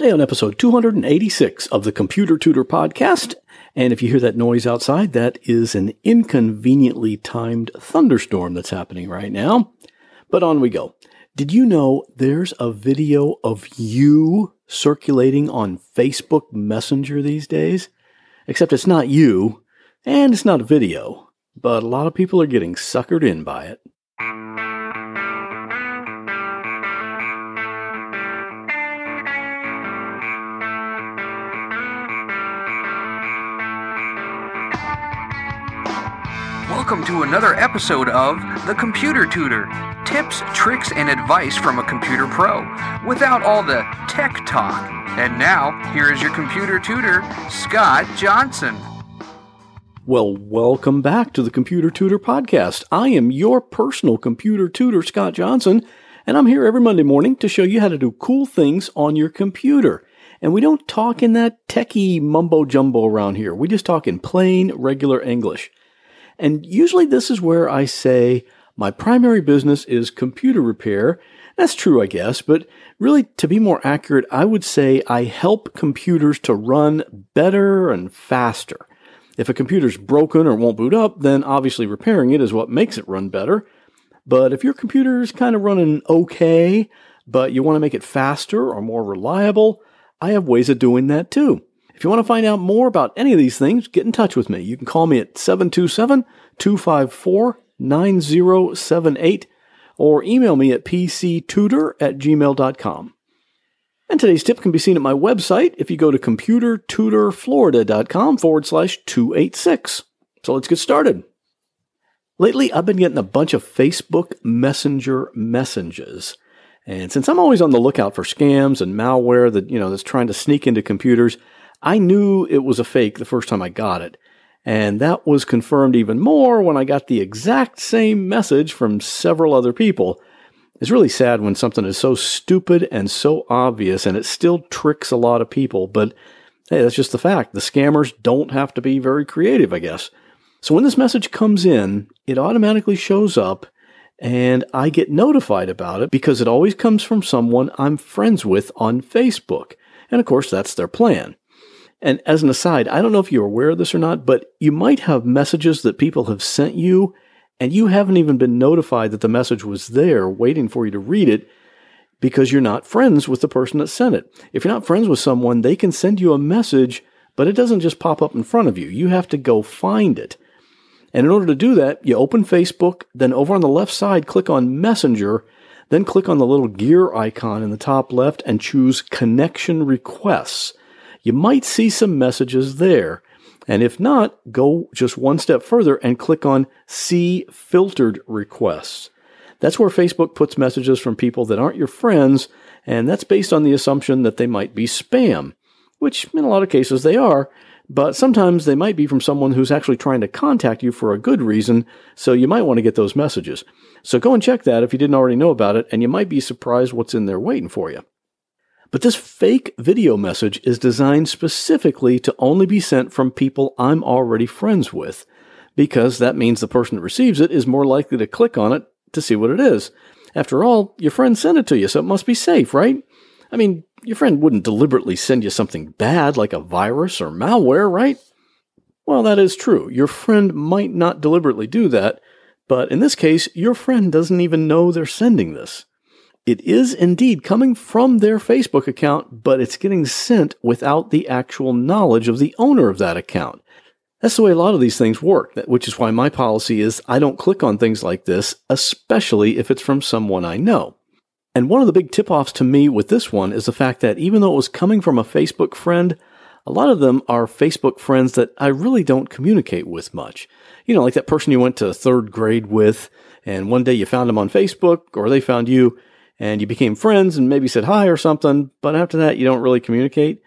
Today on episode 286 of the Computer Tutor podcast, and if you hear that noise outside, that is an inconveniently timed thunderstorm that's happening right now. But on we go. Did you know there's a video of you circulating on Facebook Messenger these days? Except it's not you, and it's not a video, but a lot of people are getting suckered in by it. Welcome to another episode of The Computer Tutor tips, tricks, and advice from a computer pro without all the tech talk. And now, here is your computer tutor, Scott Johnson. Well, welcome back to the Computer Tutor Podcast. I am your personal computer tutor, Scott Johnson, and I'm here every Monday morning to show you how to do cool things on your computer. And we don't talk in that techie mumbo jumbo around here. We just talk in plain, regular English. And usually this is where I say, my primary business is computer repair. That's true, I guess, but really, to be more accurate, I would say I help computers to run better and faster. If a computer's broken or won't boot up, then obviously repairing it is what makes it run better. But if your computer is kind of running okay, but you want to make it faster or more reliable, I have ways of doing that too. If you want to find out more about any of these things, get in touch with me. You can call me at 727 254 9078 or email me at pctutor at gmail.com. And today's tip can be seen at my website if you go to computertutorflorida.com forward slash 286. So let's get started. Lately, I've been getting a bunch of Facebook Messenger messages. And since I'm always on the lookout for scams and malware that, you know, that's trying to sneak into computers, I knew it was a fake the first time I got it. And that was confirmed even more when I got the exact same message from several other people. It's really sad when something is so stupid and so obvious and it still tricks a lot of people, but hey, that's just the fact. The scammers don't have to be very creative, I guess. So when this message comes in, it automatically shows up and I get notified about it because it always comes from someone I'm friends with on Facebook. And of course, that's their plan. And as an aside, I don't know if you're aware of this or not, but you might have messages that people have sent you and you haven't even been notified that the message was there waiting for you to read it because you're not friends with the person that sent it. If you're not friends with someone, they can send you a message, but it doesn't just pop up in front of you. You have to go find it. And in order to do that, you open Facebook, then over on the left side, click on Messenger, then click on the little gear icon in the top left and choose Connection Requests you might see some messages there. And if not, go just one step further and click on See Filtered Requests. That's where Facebook puts messages from people that aren't your friends, and that's based on the assumption that they might be spam, which in a lot of cases they are, but sometimes they might be from someone who's actually trying to contact you for a good reason, so you might want to get those messages. So go and check that if you didn't already know about it, and you might be surprised what's in there waiting for you. But this fake video message is designed specifically to only be sent from people I'm already friends with, because that means the person that receives it is more likely to click on it to see what it is. After all, your friend sent it to you, so it must be safe, right? I mean, your friend wouldn't deliberately send you something bad like a virus or malware, right? Well, that is true. Your friend might not deliberately do that, but in this case, your friend doesn't even know they're sending this. It is indeed coming from their Facebook account, but it's getting sent without the actual knowledge of the owner of that account. That's the way a lot of these things work, which is why my policy is I don't click on things like this, especially if it's from someone I know. And one of the big tip offs to me with this one is the fact that even though it was coming from a Facebook friend, a lot of them are Facebook friends that I really don't communicate with much. You know, like that person you went to third grade with, and one day you found them on Facebook or they found you, and you became friends and maybe said hi or something, but after that, you don't really communicate.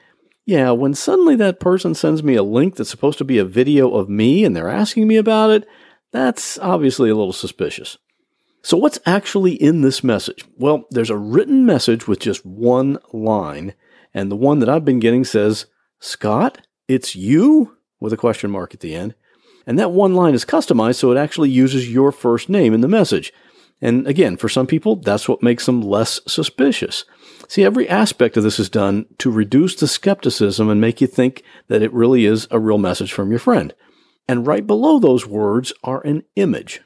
Yeah, when suddenly that person sends me a link that's supposed to be a video of me and they're asking me about it, that's obviously a little suspicious. So, what's actually in this message? Well, there's a written message with just one line, and the one that I've been getting says, Scott, it's you? with a question mark at the end. And that one line is customized so it actually uses your first name in the message. And again, for some people, that's what makes them less suspicious. See, every aspect of this is done to reduce the skepticism and make you think that it really is a real message from your friend. And right below those words are an image.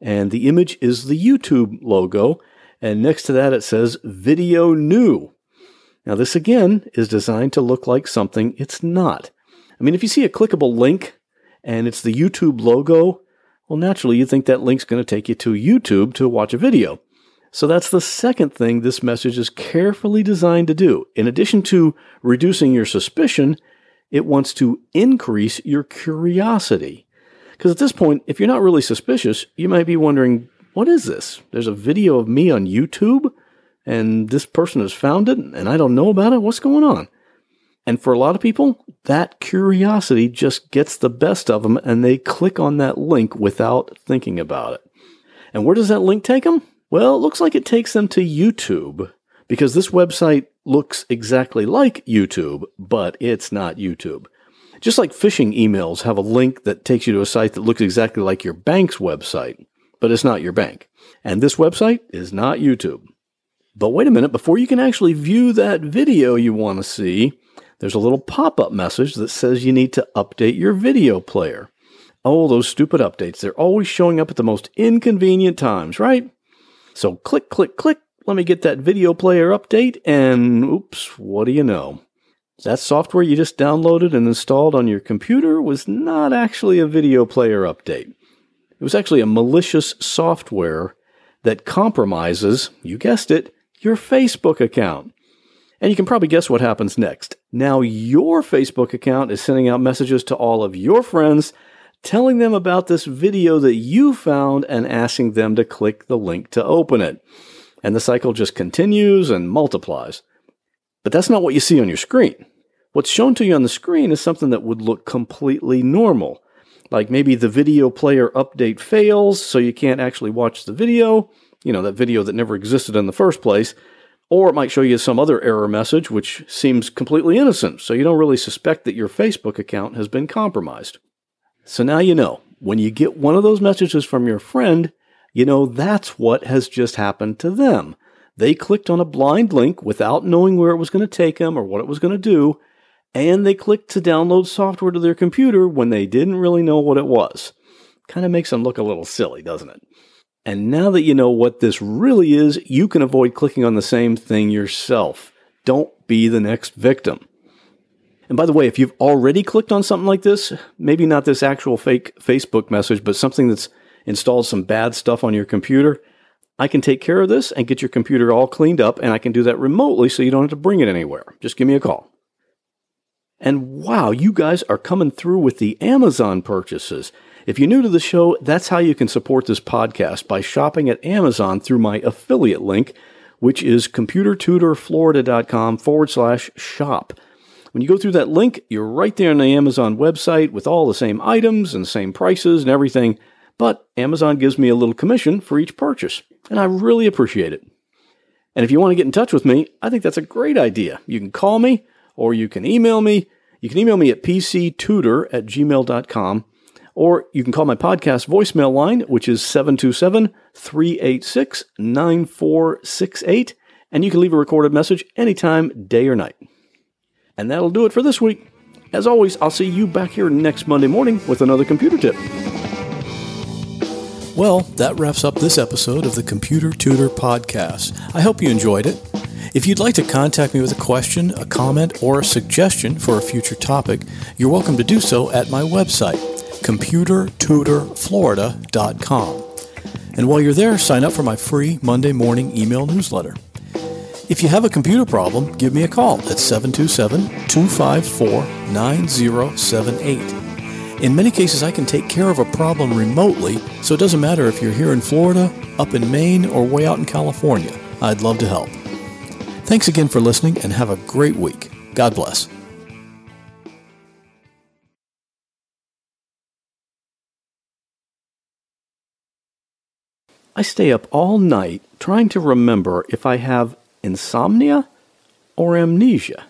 And the image is the YouTube logo. And next to that, it says video new. Now, this again is designed to look like something it's not. I mean, if you see a clickable link and it's the YouTube logo, well, naturally, you think that link's going to take you to YouTube to watch a video. So that's the second thing this message is carefully designed to do. In addition to reducing your suspicion, it wants to increase your curiosity. Because at this point, if you're not really suspicious, you might be wondering, what is this? There's a video of me on YouTube, and this person has found it, and I don't know about it? What's going on? And for a lot of people, that curiosity just gets the best of them, and they click on that link without thinking about it. And where does that link take them? Well, it looks like it takes them to YouTube because this website looks exactly like YouTube, but it's not YouTube. Just like phishing emails have a link that takes you to a site that looks exactly like your bank's website, but it's not your bank. And this website is not YouTube. But wait a minute, before you can actually view that video you want to see, there's a little pop up message that says you need to update your video player. Oh, those stupid updates. They're always showing up at the most inconvenient times, right? So click, click, click. Let me get that video player update. And oops, what do you know? That software you just downloaded and installed on your computer was not actually a video player update. It was actually a malicious software that compromises, you guessed it, your Facebook account. And you can probably guess what happens next. Now, your Facebook account is sending out messages to all of your friends telling them about this video that you found and asking them to click the link to open it. And the cycle just continues and multiplies. But that's not what you see on your screen. What's shown to you on the screen is something that would look completely normal. Like maybe the video player update fails, so you can't actually watch the video, you know, that video that never existed in the first place. Or it might show you some other error message, which seems completely innocent, so you don't really suspect that your Facebook account has been compromised. So now you know. When you get one of those messages from your friend, you know that's what has just happened to them. They clicked on a blind link without knowing where it was going to take them or what it was going to do, and they clicked to download software to their computer when they didn't really know what it was. Kind of makes them look a little silly, doesn't it? And now that you know what this really is, you can avoid clicking on the same thing yourself. Don't be the next victim. And by the way, if you've already clicked on something like this, maybe not this actual fake Facebook message, but something that's installed some bad stuff on your computer, I can take care of this and get your computer all cleaned up, and I can do that remotely so you don't have to bring it anywhere. Just give me a call. And wow, you guys are coming through with the Amazon purchases. If you're new to the show, that's how you can support this podcast by shopping at Amazon through my affiliate link, which is computertutorflorida.com forward slash shop. When you go through that link, you're right there on the Amazon website with all the same items and same prices and everything, but Amazon gives me a little commission for each purchase, and I really appreciate it. And if you want to get in touch with me, I think that's a great idea. You can call me or you can email me. You can email me at pctutor at gmail.com, or you can call my podcast voicemail line, which is 727 386 9468, and you can leave a recorded message anytime, day or night. And that'll do it for this week. As always, I'll see you back here next Monday morning with another computer tip. Well, that wraps up this episode of the Computer Tutor Podcast. I hope you enjoyed it. If you'd like to contact me with a question, a comment, or a suggestion for a future topic, you're welcome to do so at my website, computertutorflorida.com. And while you're there, sign up for my free Monday morning email newsletter. If you have a computer problem, give me a call at 727 254 9078. In many cases, I can take care of a problem remotely, so it doesn't matter if you're here in Florida, up in Maine, or way out in California. I'd love to help. Thanks again for listening and have a great week. God bless. I stay up all night trying to remember if I have insomnia or amnesia.